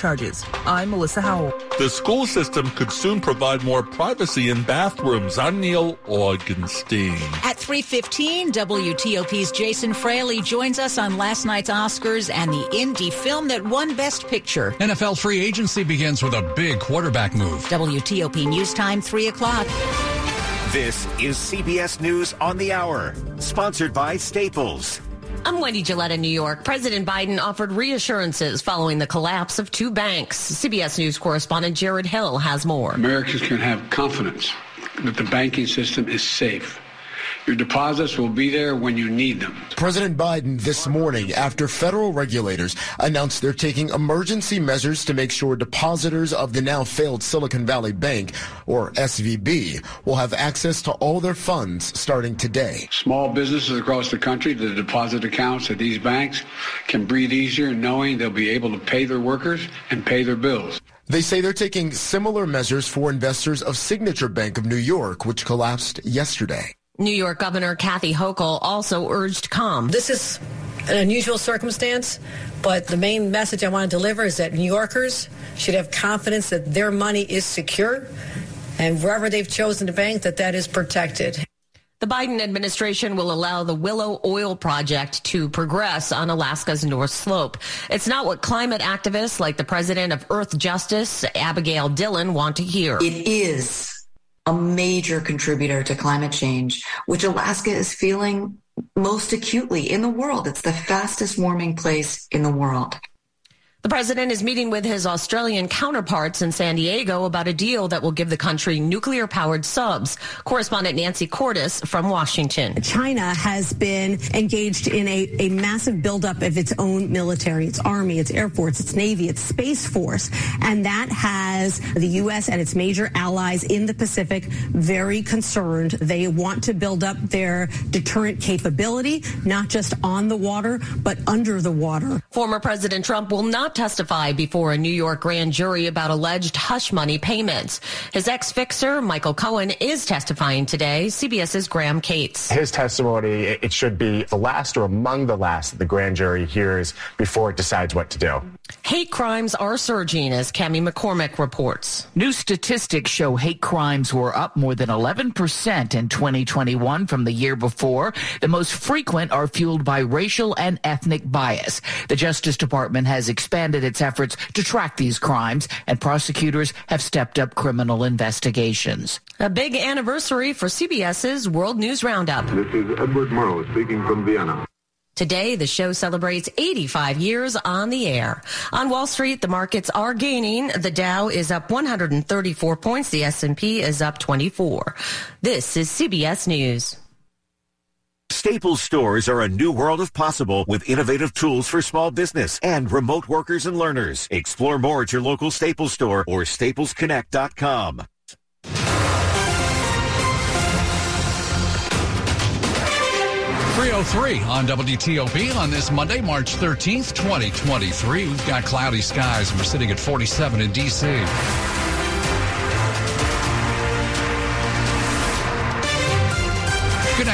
charges. I'm Melissa Howell. The school system could soon provide more privacy in bathrooms. I'm Neil Augenstein. At 3.15, WTOP's Jason Fraley joins us on last night's Oscars and the indie film that won Best Picture. NFL free agency begins with a big quarterback move. WTOP News Time, 3 o'clock. This is CBS News on the Hour, sponsored by Staples. I'm Wendy Gillette in New York. President Biden offered reassurances following the collapse of two banks. CBS News correspondent Jared Hill has more. Americans can have confidence that the banking system is safe your deposits will be there when you need them. President Biden this morning, after federal regulators announced they're taking emergency measures to make sure depositors of the now failed Silicon Valley Bank, or SVB, will have access to all their funds starting today. Small businesses across the country, the deposit accounts at these banks can breathe easier knowing they'll be able to pay their workers and pay their bills. They say they're taking similar measures for investors of Signature Bank of New York, which collapsed yesterday. New York Governor Kathy Hochul also urged calm. This is an unusual circumstance, but the main message I want to deliver is that New Yorkers should have confidence that their money is secure and wherever they've chosen to bank that that is protected. The Biden administration will allow the Willow Oil Project to progress on Alaska's North Slope. It's not what climate activists like the president of Earthjustice, Abigail Dillen, want to hear. It is a major contributor to climate change, which Alaska is feeling most acutely in the world. It's the fastest warming place in the world. The president is meeting with his Australian counterparts in San Diego about a deal that will give the country nuclear powered subs. Correspondent Nancy Cordes from Washington. China has been engaged in a, a massive buildup of its own military, its army, its air force, its navy, its space force. And that has the U.S. and its major allies in the Pacific very concerned. They want to build up their deterrent capability, not just on the water, but under the water. Former President Trump will not testify before a New York grand jury about alleged hush money payments. His ex-fixer, Michael Cohen, is testifying today. CBS's Graham Kates. His testimony, it should be the last or among the last that the grand jury hears before it decides what to do. Hate crimes are surging, as Cami McCormick reports. New statistics show hate crimes were up more than 11% in 2021 from the year before. The most frequent are fueled by racial and ethnic bias. The Justice Department has expanded its efforts to track these crimes, and prosecutors have stepped up criminal investigations. A big anniversary for CBS's World News Roundup. This is Edward Murrow speaking from Vienna. Today, the show celebrates 85 years on the air. On Wall Street, the markets are gaining. The Dow is up 134 points. The S&P is up 24. This is CBS News. Staples stores are a new world of possible with innovative tools for small business and remote workers and learners. Explore more at your local Staples store or staplesconnect.com. 303 on WTOP on this Monday, March 13th, 2023. We've got cloudy skies and we're sitting at 47 in D.C.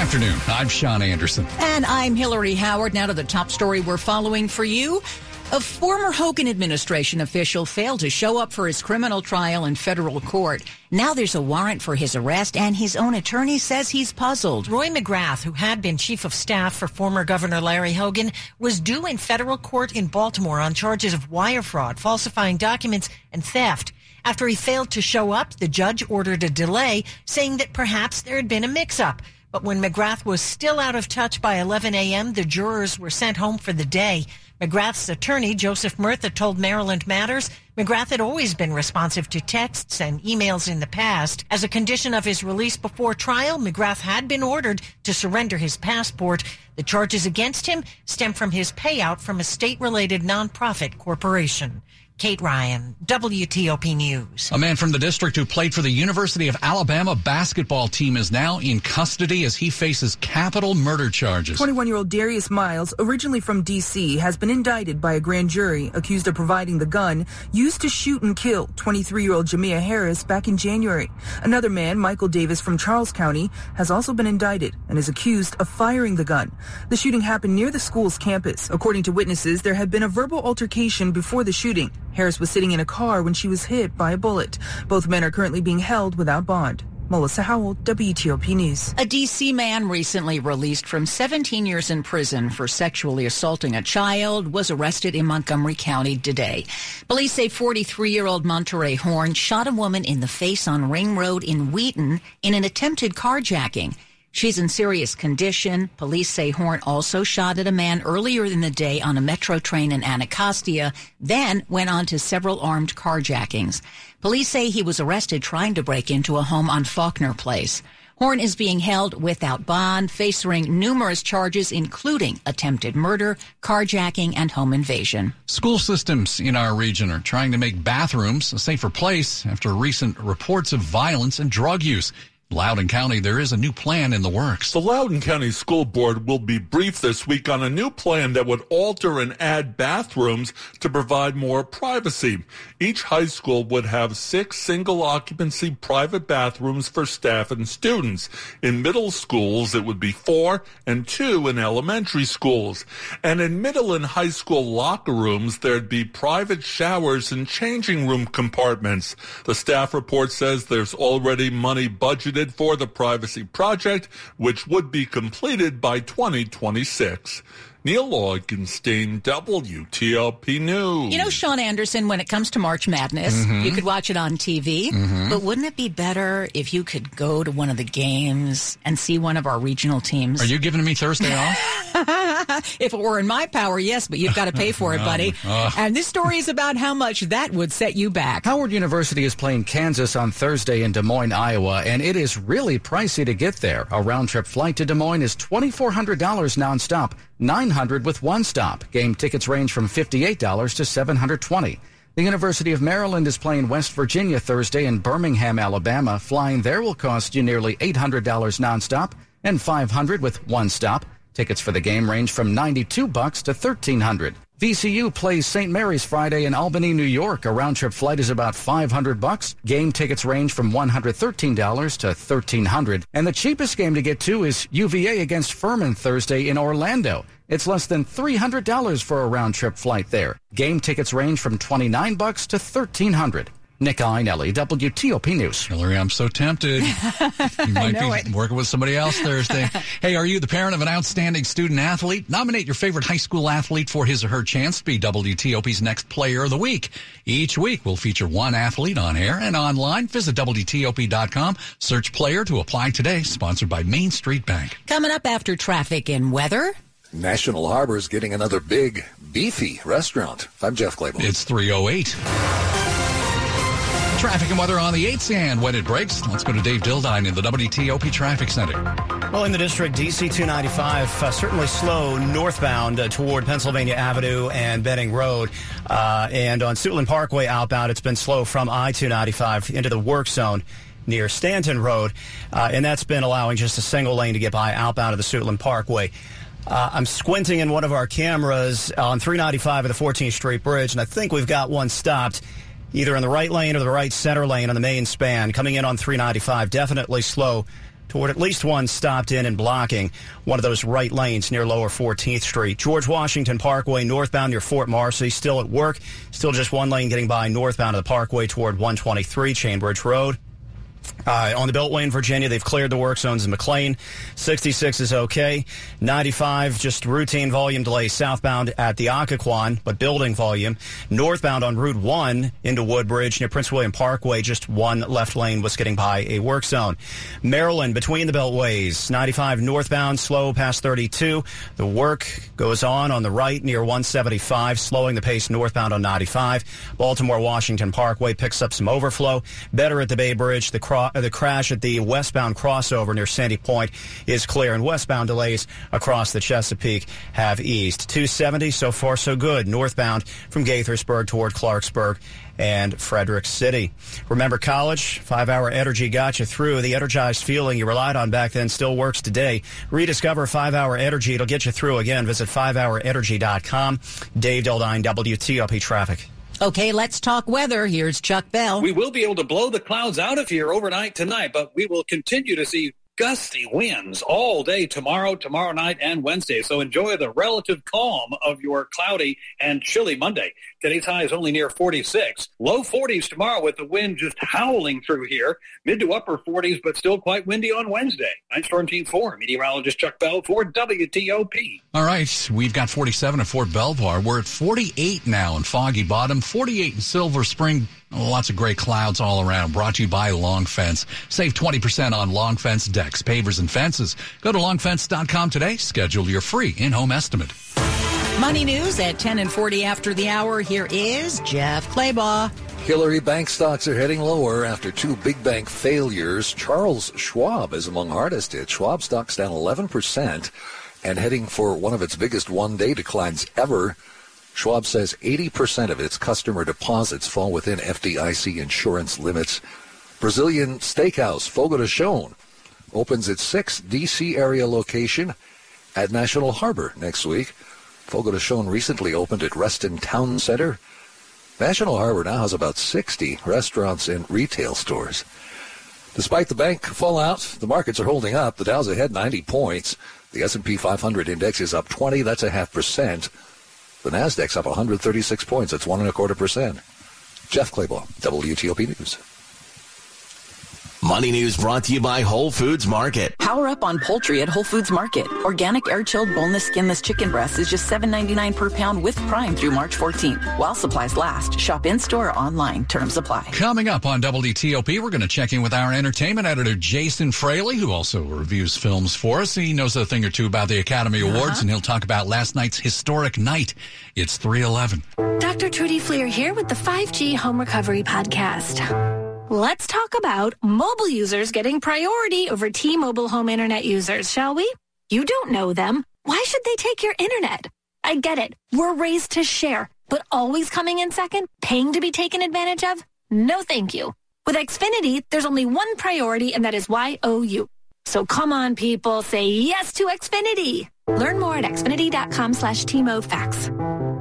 afternoon. I'm Sean Anderson. And I'm Hillary Howard. Now to the top story we're following for you. A former Hogan administration official failed to show up for his criminal trial in federal court. Now there's a warrant for his arrest, and his own attorney says he's puzzled. Roy McGrath, who had been chief of staff for former Governor Larry Hogan, was due in federal court in Baltimore on charges of wire fraud, falsifying documents, and theft. After he failed to show up, the judge ordered a delay, saying that perhaps there had been a mix up. But when McGrath was still out of touch by 11 a.m., the jurors were sent home for the day. McGrath's attorney, Joseph Murtha, told Maryland Matters McGrath had always been responsive to texts and emails in the past. As a condition of his release before trial, McGrath had been ordered to surrender his passport. The charges against him stem from his payout from a state related nonprofit corporation. Kate Ryan, WTOP News. A man from the district who played for the University of Alabama basketball team is now in custody as he faces capital murder charges. 21 year old Darius Miles, originally from D.C., has been indicted by a grand jury accused of providing the gun used to shoot and kill 23 year old Jamea Harris back in January. Another man, Michael Davis from Charles County, has also been indicted and is accused of firing the gun. The shooting happened near the school's campus. According to witnesses, there had been a verbal altercation before the shooting. Harris was sitting in a car when she was hit by a bullet. Both men are currently being held without bond. Melissa Howell, WTOP News. A D.C. man recently released from 17 years in prison for sexually assaulting a child was arrested in Montgomery County today. Police say 43-year-old Monterey Horn shot a woman in the face on Ring Road in Wheaton in an attempted carjacking. She's in serious condition. Police say Horn also shot at a man earlier in the day on a metro train in Anacostia, then went on to several armed carjackings. Police say he was arrested trying to break into a home on Faulkner Place. Horn is being held without bond, facing numerous charges, including attempted murder, carjacking, and home invasion. School systems in our region are trying to make bathrooms a safer place after recent reports of violence and drug use. Loudoun County, there is a new plan in the works. The Loudoun County School Board will be briefed this week on a new plan that would alter and add bathrooms to provide more privacy. Each high school would have six single occupancy private bathrooms for staff and students. In middle schools, it would be four and two in elementary schools. And in middle and high school locker rooms, there'd be private showers and changing room compartments. The staff report says there's already money budgeted for the privacy project, which would be completed by 2026. Neil Augenstein, WTOP News. You know, Sean Anderson, when it comes to March Madness, Mhm. you could watch it on TV, Mhm. but wouldn't it be better if you could go to one of the games and see one of our regional teams? Are you giving me Thursday off? if it were in my power, yes, but you've got to pay for it, buddy. Oh. and this story is about how much that would set you back. Howard University is playing Kansas on Thursday in Des Moines, Iowa, and it is really pricey to get there. A round trip flight to Des Moines is $2,400 nonstop, 900 with one stop. Game tickets range from $58 to $720. The University of Maryland is playing West Virginia Thursday in Birmingham, Alabama. Flying there will cost you nearly $800 nonstop and 500 with one stop. Tickets for the game range from 92 bucks to 1300. VCU plays St. Mary's Friday in Albany, New York. A round trip flight is about 500 bucks. Game tickets range from $113 to 1,300. And the cheapest game to get to is UVA against Furman Thursday in Orlando. It's less than $300 for a round trip flight there. Game tickets range from 29 bucks to 1300. Nick Iannelli, WTOP News. Hillary, I'm so tempted. You might know be it. working with somebody else Thursday. hey, are you the parent of an outstanding student athlete? Nominate your favorite high school athlete for his or her chance to be WTOP's next player of the week. Each week, we'll feature one athlete on air and online. Visit WTOP.com. Search player to apply today. Sponsored by Main Street Bank. Coming up after traffic and weather. National Harbor is getting another big, beefy restaurant. I'm Jeff Clabaugh. It's 308. Traffic and weather on the 8th and when it breaks. Let's go to Dave Dildine in the WTOP Traffic Center. Well, in the district, DC 295 uh, certainly slow northbound uh, toward Pennsylvania Avenue and Benning Road. Uh, and on Suitland Parkway outbound, it's been slow from I 295 into the work zone near Stanton Road. Uh, and that's been allowing just a single lane to get by outbound of the Suitland Parkway. Uh, I'm squinting in one of our cameras on 395 of the 14th Street Bridge, and I think we've got one stopped either in the right lane or the right center lane on the main span. Coming in on 395, definitely slow toward at least one stopped in and blocking one of those right lanes near lower 14th Street. George Washington Parkway northbound near Fort Marcy still at work. Still just one lane getting by northbound of the Parkway toward 123 Chainbridge Road. Uh, on the Beltway in Virginia, they've cleared the work zones in McLean. 66 is okay. 95, just routine volume delay southbound at the Occoquan, but building volume. Northbound on Route 1 into Woodbridge near Prince William Parkway, just one left lane was getting by a work zone. Maryland, between the Beltways, 95 northbound, slow past 32. The work goes on on the right near 175, slowing the pace northbound on 95. Baltimore Washington Parkway picks up some overflow. Better at the Bay Bridge. The cro- uh, the crash at the westbound crossover near Sandy Point is clear, and westbound delays across the Chesapeake have eased. 270 so far so good. Northbound from Gaithersburg toward Clarksburg and Frederick City. Remember college? Five hour energy got you through. The energized feeling you relied on back then still works today. Rediscover five hour energy. It'll get you through again. Visit 5hourenergy.com. Dave Dildine, WTOP Traffic. Okay, let's talk weather. Here's Chuck Bell. We will be able to blow the clouds out of here overnight tonight, but we will continue to see gusty winds all day tomorrow, tomorrow night, and Wednesday. So enjoy the relative calm of your cloudy and chilly Monday. Today's high is only near 46. Low 40s tomorrow with the wind just howling through here. Mid to upper 40s, but still quite windy on Wednesday. Night Storm Team 4, meteorologist Chuck Bell for WTOP. All right, we've got 47 at Fort Belvoir. We're at 48 now in Foggy Bottom, 48 in Silver Spring. Lots of gray clouds all around. Brought to you by Long Fence. Save 20% on Long Fence decks, pavers, and fences. Go to longfence.com today. Schedule your free in-home estimate. Money news at 10 and 40 after the hour. Here is Jeff Clabaugh. Hillary bank stocks are heading lower after two big bank failures. Charles Schwab is among hardest hit. Schwab stocks down 11% and heading for one of its biggest one-day declines ever. Schwab says 80% of its customer deposits fall within FDIC insurance limits. Brazilian steakhouse Fogo de Chão opens its sixth D.C. area location at National Harbor next week. Fogo recently opened at Reston Town Center. National Harbor now has about 60 restaurants and retail stores. Despite the bank fallout, the markets are holding up. The Dow's ahead 90 points. The S&P 500 index is up 20. That's a half percent. The Nasdaq's up 136 points. That's one and a quarter percent. Jeff Clabaugh, WTOP News. Money News brought to you by Whole Foods Market. Power up on poultry at Whole Foods Market. Organic air-chilled boneless skinless chicken breast is just $7.99 per pound with Prime through March 14th. While supplies last, shop in-store or online. Terms apply. Coming up on WTOP, we're going to check in with our entertainment editor, Jason Fraley, who also reviews films for us. He knows a thing or two about the Academy Awards, uh-huh. and he'll talk about last night's historic night. It's 311. Dr. Trudy Fleer here with the 5G Home Recovery Podcast. Let's talk about mobile users getting priority over T-Mobile home internet users, shall we? You don't know them. Why should they take your internet? I get it. We're raised to share, but always coming in second, paying to be taken advantage of? No thank you. With Xfinity, there's only one priority, and that is YOU. So come on, people, say yes to Xfinity. Learn more at xfinity.com slash T-MoFax.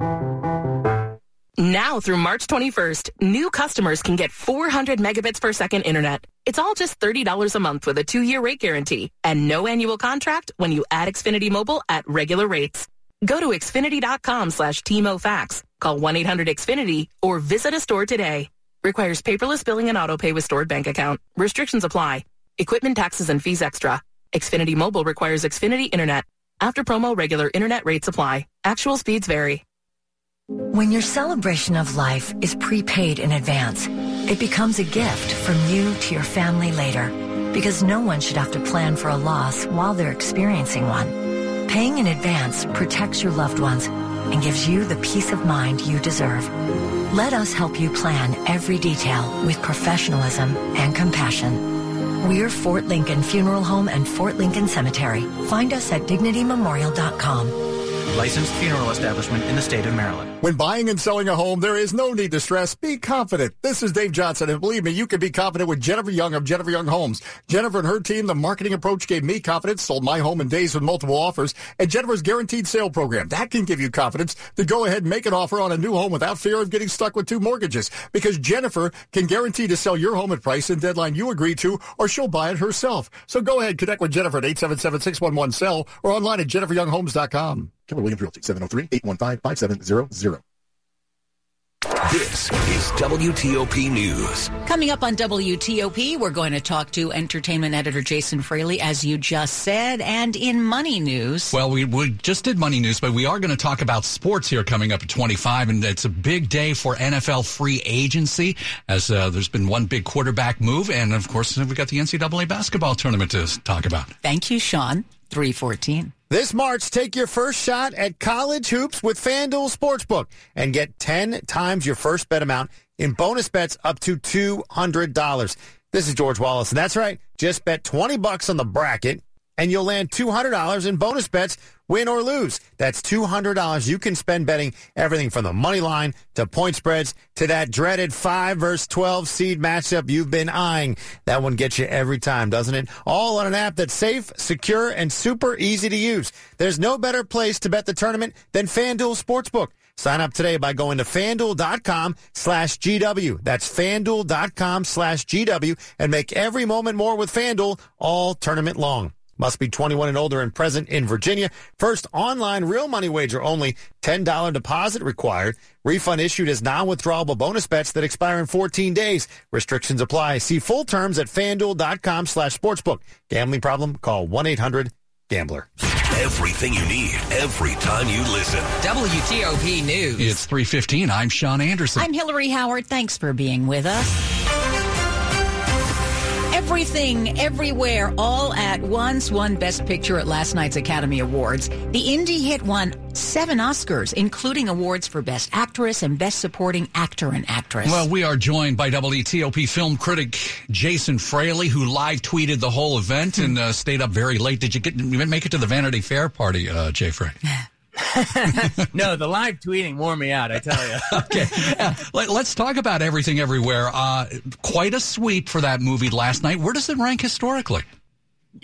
Now through March 21st, new customers can get 400 megabits per second internet. It's all just $30 a month with a two-year rate guarantee and no annual contract when you add Xfinity Mobile at regular rates. Go to Xfinity.com slash TMOFax, call 1-800-XFINITY, or visit a store today. Requires paperless billing and autopay with stored bank account. Restrictions apply. Equipment taxes and fees extra. Xfinity Mobile requires Xfinity Internet. After promo, regular internet rates apply. Actual speeds vary. When your celebration of life is prepaid in advance, it becomes a gift from you to your family later because no one should have to plan for a loss while they're experiencing one. Paying in advance protects your loved ones and gives you the peace of mind you deserve. Let us help you plan every detail with professionalism and compassion. We're Fort Lincoln Funeral Home and Fort Lincoln Cemetery. Find us at dignitymemorial.com licensed funeral establishment in the state of Maryland. When buying and selling a home, there is no need to stress. Be confident. This is Dave Johnson, and believe me, you can be confident with Jennifer Young of Jennifer Young Homes. Jennifer and her team, the marketing approach gave me confidence, sold my home in days with multiple offers, and Jennifer's guaranteed sale program. That can give you confidence to go ahead and make an offer on a new home without fear of getting stuck with two mortgages. Because Jennifer can guarantee to sell your home at price and deadline you agree to, or she'll buy it herself. So go ahead, connect with Jennifer at 877-611-SELL or online at jenniferyounghomes.com. Keller Williams Realty, 703-815-5700. This is WTOP News. Coming up on WTOP, we're going to talk to entertainment editor Jason Fraley, as you just said, and in money news. Well, we, we just did money news, but we are going to talk about sports here coming up at 25, and it's a big day for NFL free agency, as uh, there's been one big quarterback move, and of course, we've got the NCAA basketball tournament to talk about. Thank you, Sean. 314. This March, take your first shot at college hoops with FanDuel Sportsbook and get 10 times your first bet amount in bonus bets up to $200. This is George Wallace, and that's right. Just bet 20 bucks on the bracket, and you'll land $200 in bonus bets, win or lose. That's $200 you can spend betting everything from the money line to point spreads to that dreaded 5 versus 12 seed matchup you've been eyeing. That one gets you every time, doesn't it? All on an app that's safe, secure, and super easy to use. There's no better place to bet the tournament than FanDuel Sportsbook. Sign up today by going to fanduel.com slash GW. That's fanduel.com slash GW and make every moment more with FanDuel all tournament long. Must be 21 and older and present in Virginia. First online real money wager only. $10 deposit required. Refund issued as non-withdrawable bonus bets that expire in 14 days. Restrictions apply. See full terms at fanduel.com slash sportsbook. Gambling problem? Call 1-800-GAMBLER. Everything you need every time you listen. WTOP News. It's 315. I'm Sean Anderson. I'm Hillary Howard. Thanks for being with us. Everything, everywhere, all at once won Best Picture at last night's Academy Awards. The indie hit won seven Oscars, including awards for Best Actress and Best Supporting Actor and Actress. Well, we are joined by WTOP film critic Jason Fraley, who live tweeted the whole event and uh, stayed up very late. Did you get make it to the Vanity Fair party, uh, Jay Frey? no, the live tweeting wore me out. I tell you. okay, uh, let, us talk about everything everywhere. Uh, quite a sweep for that movie last night. Where does it rank historically?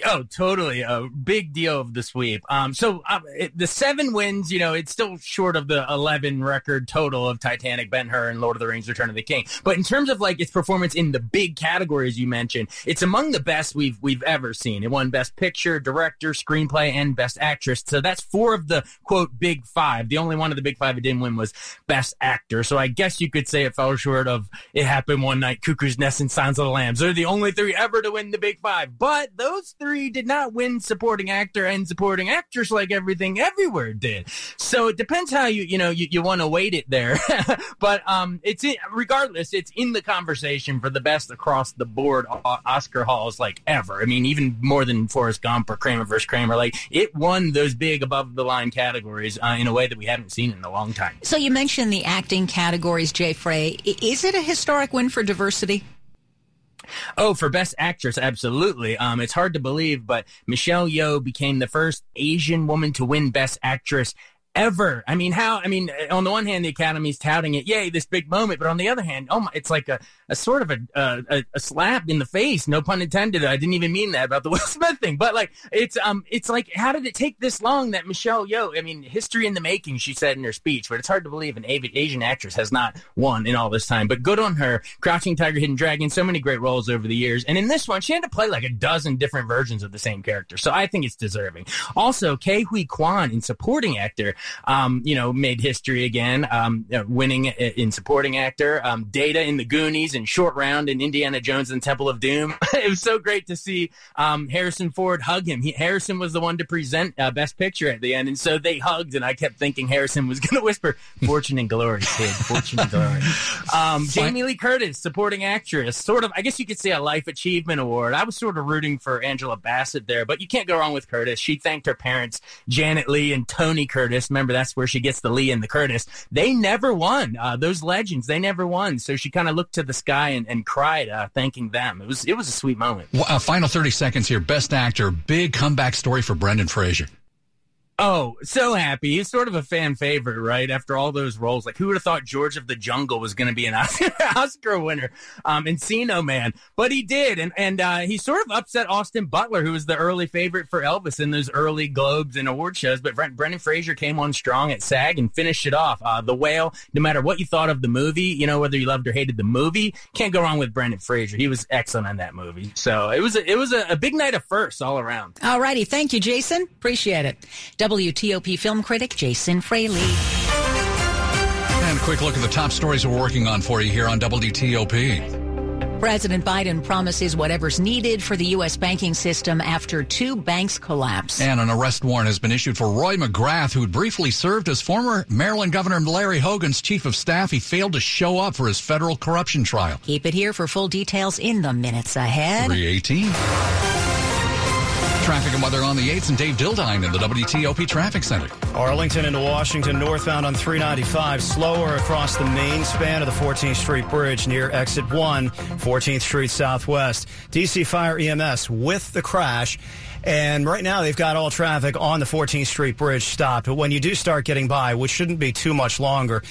Oh, totally. A big deal of the sweep. Um, so uh, it, the seven wins, you know, it's still short of the 11 record total of Titanic, Ben Hur, and Lord of the Rings, Return of the King. But in terms of like its performance in the big categories you mentioned, it's among the best we've, we've ever seen. It won Best Picture, Director, Screenplay, and Best Actress. So that's four of the quote big five. The only one of the big five it didn't win was Best Actor. So I guess you could say it fell short of It Happened One Night, Cuckoo's Nest, and Silence of the Lambs. They're the only three ever to win the big five. But those three did not win supporting actor and supporting actress like everything everywhere did. So it depends how you, you know, you, you want to weight it there. but um, it's in, regardless, it's in the conversation for the best across the board Oscar hauls like ever. I mean, even more than Forrest Gump or Kramer versus Kramer. Like it won those big above the line categories uh, in a way that we haven't seen in a long time. So you mentioned the acting categories, Jay Frey. Is it a historic win for diversity? Oh, for Best Actress, absolutely. Um, it's hard to believe, but Michelle Yeoh became the first Asian woman to win Best Actress ever. I mean, how? I mean, on the one hand, the Academy's touting it, yay, this big moment, but on the other hand, oh my, it's like a, a sort of a, a, a slap in the face. No pun intended. I didn't even mean that about the Will Smith thing, but like it's um, it's like how did it take this long that Michelle Yeoh? I mean, history in the making, she said in her speech, but it's hard to believe an Asian actress has not won in all this time. But good on her. Crouching Tiger, Hidden Dragon, so many great roles over the years, and in this one, she had to play like a dozen different versions of the same character. So I think it's deserving. Also, Ke Huy Quan in supporting actor um, you know, made history again, um, winning in supporting actor. Um, Data in The Goonies and Short Round in Indiana Jones and Temple of Doom. it was so great to see um, Harrison Ford hug him. He, Harrison was the one to present uh, Best Picture at the end, and so they hugged, and I kept thinking Harrison was going to whisper, "Fortune and glory, kid, fortune and glory." Um, Jamie Lee Curtis, supporting actress, sort of. I guess you could say a life achievement award. I was sort of rooting for Angela Bassett there, but you can't go wrong with Curtis. She thanked her parents, Janet Lee and Tony Curtis. Remember that's where she gets the Lee and the Curtis. They never won. Uh, those legends, they never won. So she kind of looked to the sky and, and cried, uh, thanking them. It was it was a sweet moment. Well, uh, final thirty seconds here. Best actor, big comeback story for Brendan Fraser. Oh, so happy. He's sort of a fan favorite, right? After all those roles. Like, who would have thought George of the Jungle was going to be an Oscar winner? Um, Encino Man. But he did. And, and, uh, he sort of upset Austin Butler, who was the early favorite for Elvis in those early Globes and award shows. But Brent, Brendan Fraser came on strong at SAG and finished it off. Uh, the Whale, no matter what you thought of the movie, you know, whether you loved or hated the movie, can't go wrong with Brendan Fraser. He was excellent in that movie. So it was a, it was a, a big night of firsts all around. All righty. Thank you, Jason. Appreciate it. WTOP film critic Jason Fraley. And a quick look at the top stories we're working on for you here on WTOP. President Biden promises whatever's needed for the U.S. banking system after two banks collapse. And an arrest warrant has been issued for Roy McGrath, who briefly served as former Maryland Governor Larry Hogan's chief of staff. He failed to show up for his federal corruption trial. Keep it here for full details in the minutes ahead. 318. Traffic and weather on the 8th and Dave Dildine in the WTOP Traffic Center. Arlington into Washington northbound on 395, slower across the main span of the 14th Street Bridge near exit 1, 14th Street Southwest. DC Fire EMS with the crash. And right now they've got all traffic on the 14th Street Bridge stopped. But when you do start getting by, which shouldn't be too much longer,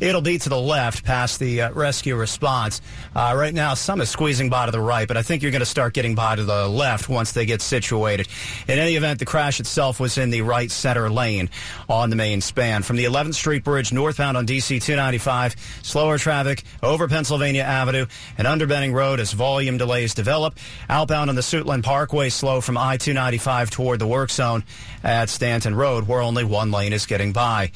It'll be to the left past the uh, rescue response. Uh, right now, some is squeezing by to the right, but I think you're going to start getting by to the left once they get situated. In any event, the crash itself was in the right center lane on the main span. From the 11th Street Bridge northbound on DC 295, slower traffic over Pennsylvania Avenue and under Benning Road as volume delays develop. Outbound on the Suitland Parkway, slow from I 295 toward the work zone at Stanton Road, where only one lane is getting by.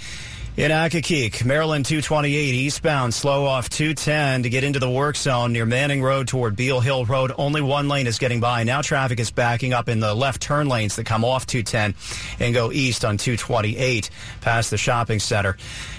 In Accokeek, Maryland 228 eastbound, slow off 210 to get into the work zone near Manning Road toward Bealle Hill Road. Only one lane is getting by. Now traffic is backing up in the left turn lanes that come off 210 and go east on 228 past the shopping center.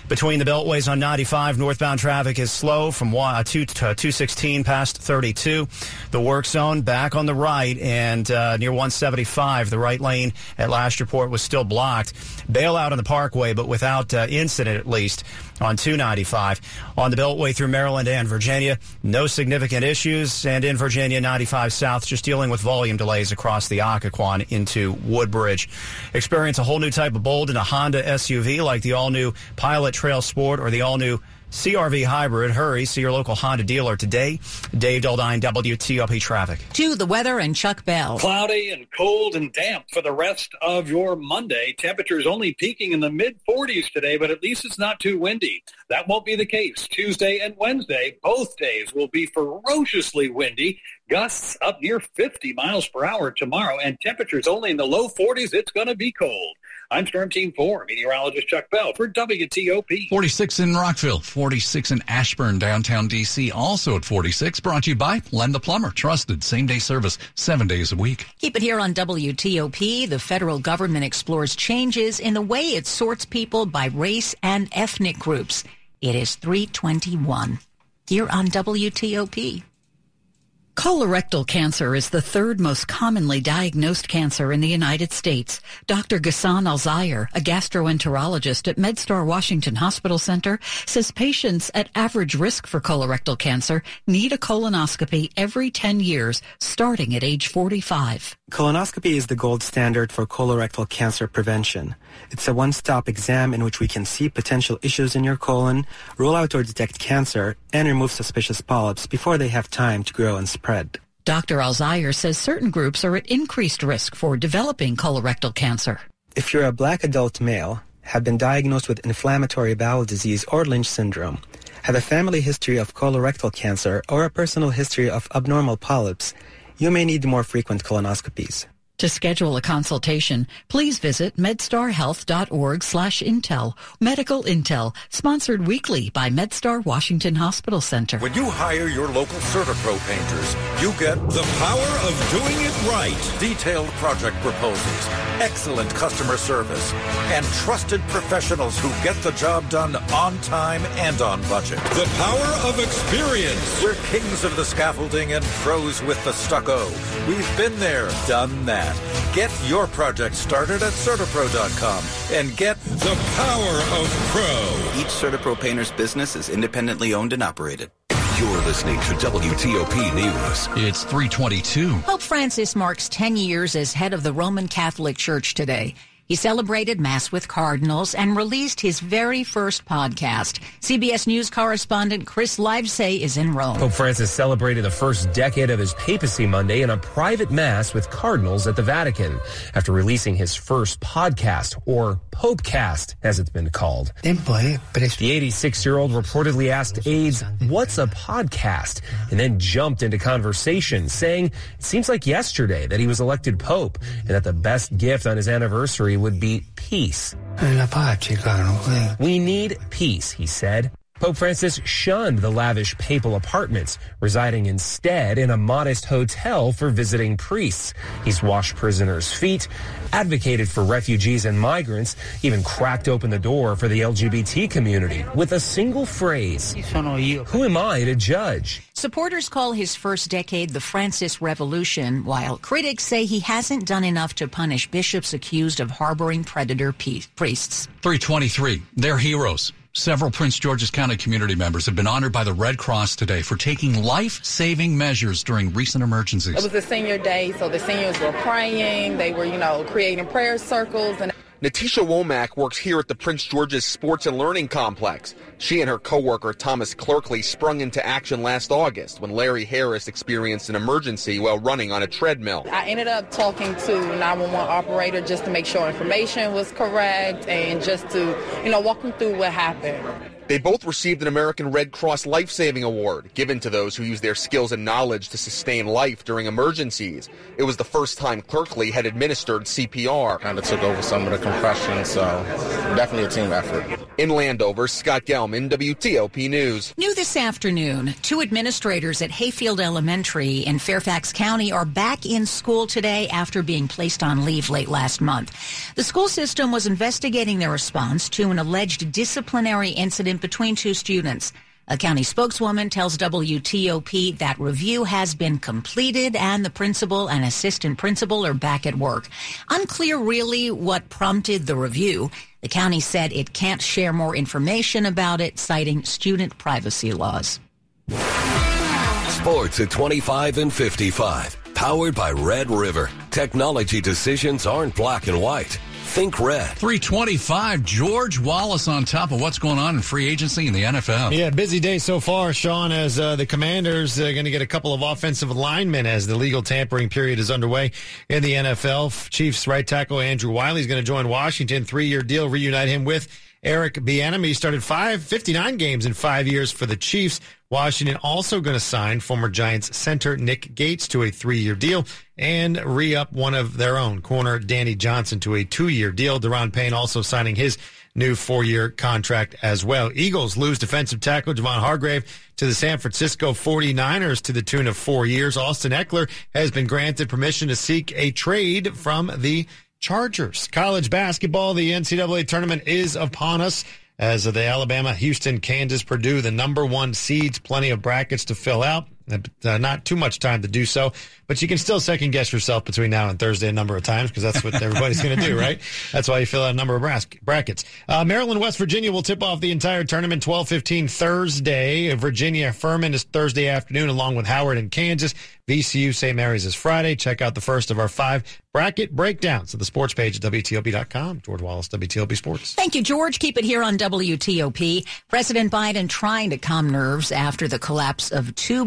Between the beltways on 95, northbound traffic is slow from uh, 2 to 216 past 32. The work zone back on the right and uh, near 175, the right lane at last report was still blocked. Bailout on the parkway, but without uh, incident at least on 295. On the Beltway through Maryland and Virginia, no significant issues. And in Virginia, 95 South, just dealing with volume delays across the Occoquan into Woodbridge. Experience a whole new type of bold in a Honda SUV like the all-new Pilot Trail Sport or the all-new CRV Hybrid. Hurry, see your local Honda dealer today. Dave Dildine, WTOP Traffic. To the weather and Chuck Bell. Cloudy and cold and damp for the rest of your Monday. Temperatures only peaking in the mid 40s today, but at least it's not too windy. That won't be the case. Tuesday and Wednesday, both days will be ferociously windy. Gusts up near 50 miles per hour tomorrow, and temperatures only in the low 40s. It's going to be cold. I'm Storm Team 4, meteorologist Chuck Bell for WTOP. 46 in Rockville, 46 in Ashburn, downtown D.C., also at 46. Brought to you by Len the Plumber. Trusted same day service, seven days a week. Keep it here on WTOP. The federal government explores changes in the way it sorts people by race and ethnic groups. It is 321 here on WTOP. Colorectal cancer is the third most commonly diagnosed cancer in the United States. Dr. Ghassan Alzayer, a gastroenterologist at MedStar Washington Hospital Center, says patients at average risk for colorectal cancer need a colonoscopy every 10 years, starting at age 45. Colonoscopy is the gold standard for colorectal cancer prevention. It's a one-stop exam in which we can see potential issues in your colon, rule out or detect cancer, and remove suspicious polyps before they have time to grow and spread. Dr. Alzire says certain groups are at increased risk for developing colorectal cancer. If you're a black adult male, have been diagnosed with inflammatory bowel disease or Lynch syndrome, have a family history of colorectal cancer, or a personal history of abnormal polyps, you may need more frequent colonoscopies. To schedule a consultation, please visit medstarhealth.org slash intel. Medical Intel, sponsored weekly by MedStar Washington Hospital Center. When you hire your local CertaPro painters, you get the power of doing it right. Detailed project proposals, excellent customer service, and trusted professionals who get the job done on time and on budget. The power of experience. We're kings of the scaffolding and pros with the stucco. We've been there, done that. Get your project started at CertaPro.com and get the power of pro. Each CertaPro painter's business is independently owned and operated. You're listening to WTOP News. It's 322. Pope Francis marks 10 years as head of the Roman Catholic Church today. He celebrated Mass with Cardinals and released his very first podcast. CBS News correspondent Chris Livesay is in Rome. Pope Francis celebrated the first decade of his papacy Monday in a private Mass with Cardinals at the Vatican after releasing his first podcast, or Popecast, as it's been called. Eh? The 86-year-old reportedly asked aides, what's a podcast? And then jumped into conversation, saying it seems like yesterday that he was elected Pope and that the best gift on his anniversary would be peace. We need peace, he said. Pope Francis shunned the lavish papal apartments, residing instead in a modest hotel for visiting priests. He's washed prisoners' feet, advocated for refugees and migrants, even cracked open the door for the LGBT community with a single phrase Who am I to judge? Supporters call his first decade the Francis Revolution, while critics say he hasn't done enough to punish bishops accused of harboring predator priests. 323. They're heroes. Several Prince George's County community members have been honored by the Red Cross today for taking life-saving measures during recent emergencies. It was a senior day, so the seniors were praying. They were, you know, creating prayer circles and Natisha Womack works here at the Prince George's Sports and Learning Complex. She and her coworker Thomas Clerkley sprung into action last August when Larry Harris experienced an emergency while running on a treadmill. I ended up talking to 911 operator just to make sure information was correct and just to, you know, walk them through what happened. They both received an American Red Cross Life Saving Award, given to those who use their skills and knowledge to sustain life during emergencies. It was the first time Clerkley had administered CPR. Kind of took over some of the compression, so definitely a team effort. In Landover, Scott Gelman, WTOP News. New this afternoon, two administrators at Hayfield Elementary in Fairfax County are back in school today after being placed on leave late last month. The school system was investigating their response to an alleged disciplinary incident between two students. A county spokeswoman tells WTOP that review has been completed and the principal and assistant principal are back at work. Unclear really what prompted the review. The county said it can't share more information about it, citing student privacy laws. Sports at 25 and 55. Powered by Red River. Technology decisions aren't black and white. Think red. 325. George Wallace on top of what's going on in free agency in the NFL. Yeah, busy day so far, Sean, as uh, the Commanders are going to get a couple of offensive linemen as the legal tampering period is underway in the NFL. Chiefs right tackle Andrew Wylie is going to join Washington. Three year deal, reunite him with Eric Bieniemy. Started five, 59 games in five years for the Chiefs. Washington also going to sign former Giants center Nick Gates to a three-year deal and re-up one of their own, corner Danny Johnson, to a two-year deal. Daron Payne also signing his new four-year contract as well. Eagles lose defensive tackle Javon Hargrave to the San Francisco 49ers to the tune of four years. Austin Ekeler has been granted permission to seek a trade from the Chargers. College basketball, the NCAA tournament is upon us as of the Alabama, Houston, Kansas, Purdue, the number one seeds, plenty of brackets to fill out. Uh, not too much time to do so, but you can still second guess yourself between now and Thursday a number of times because that's what everybody's going to do, right? That's why you fill out a number of brackets. Uh, Maryland, West Virginia will tip off the entire tournament 12:15 Thursday. Virginia Furman is Thursday afternoon, along with Howard and Kansas. VCU St. Mary's is Friday. Check out the first of our five bracket breakdowns at the sports page at WTOP.com. George Wallace, WTOP Sports. Thank you, George. Keep it here on WTOP. President Biden trying to calm nerves after the collapse of two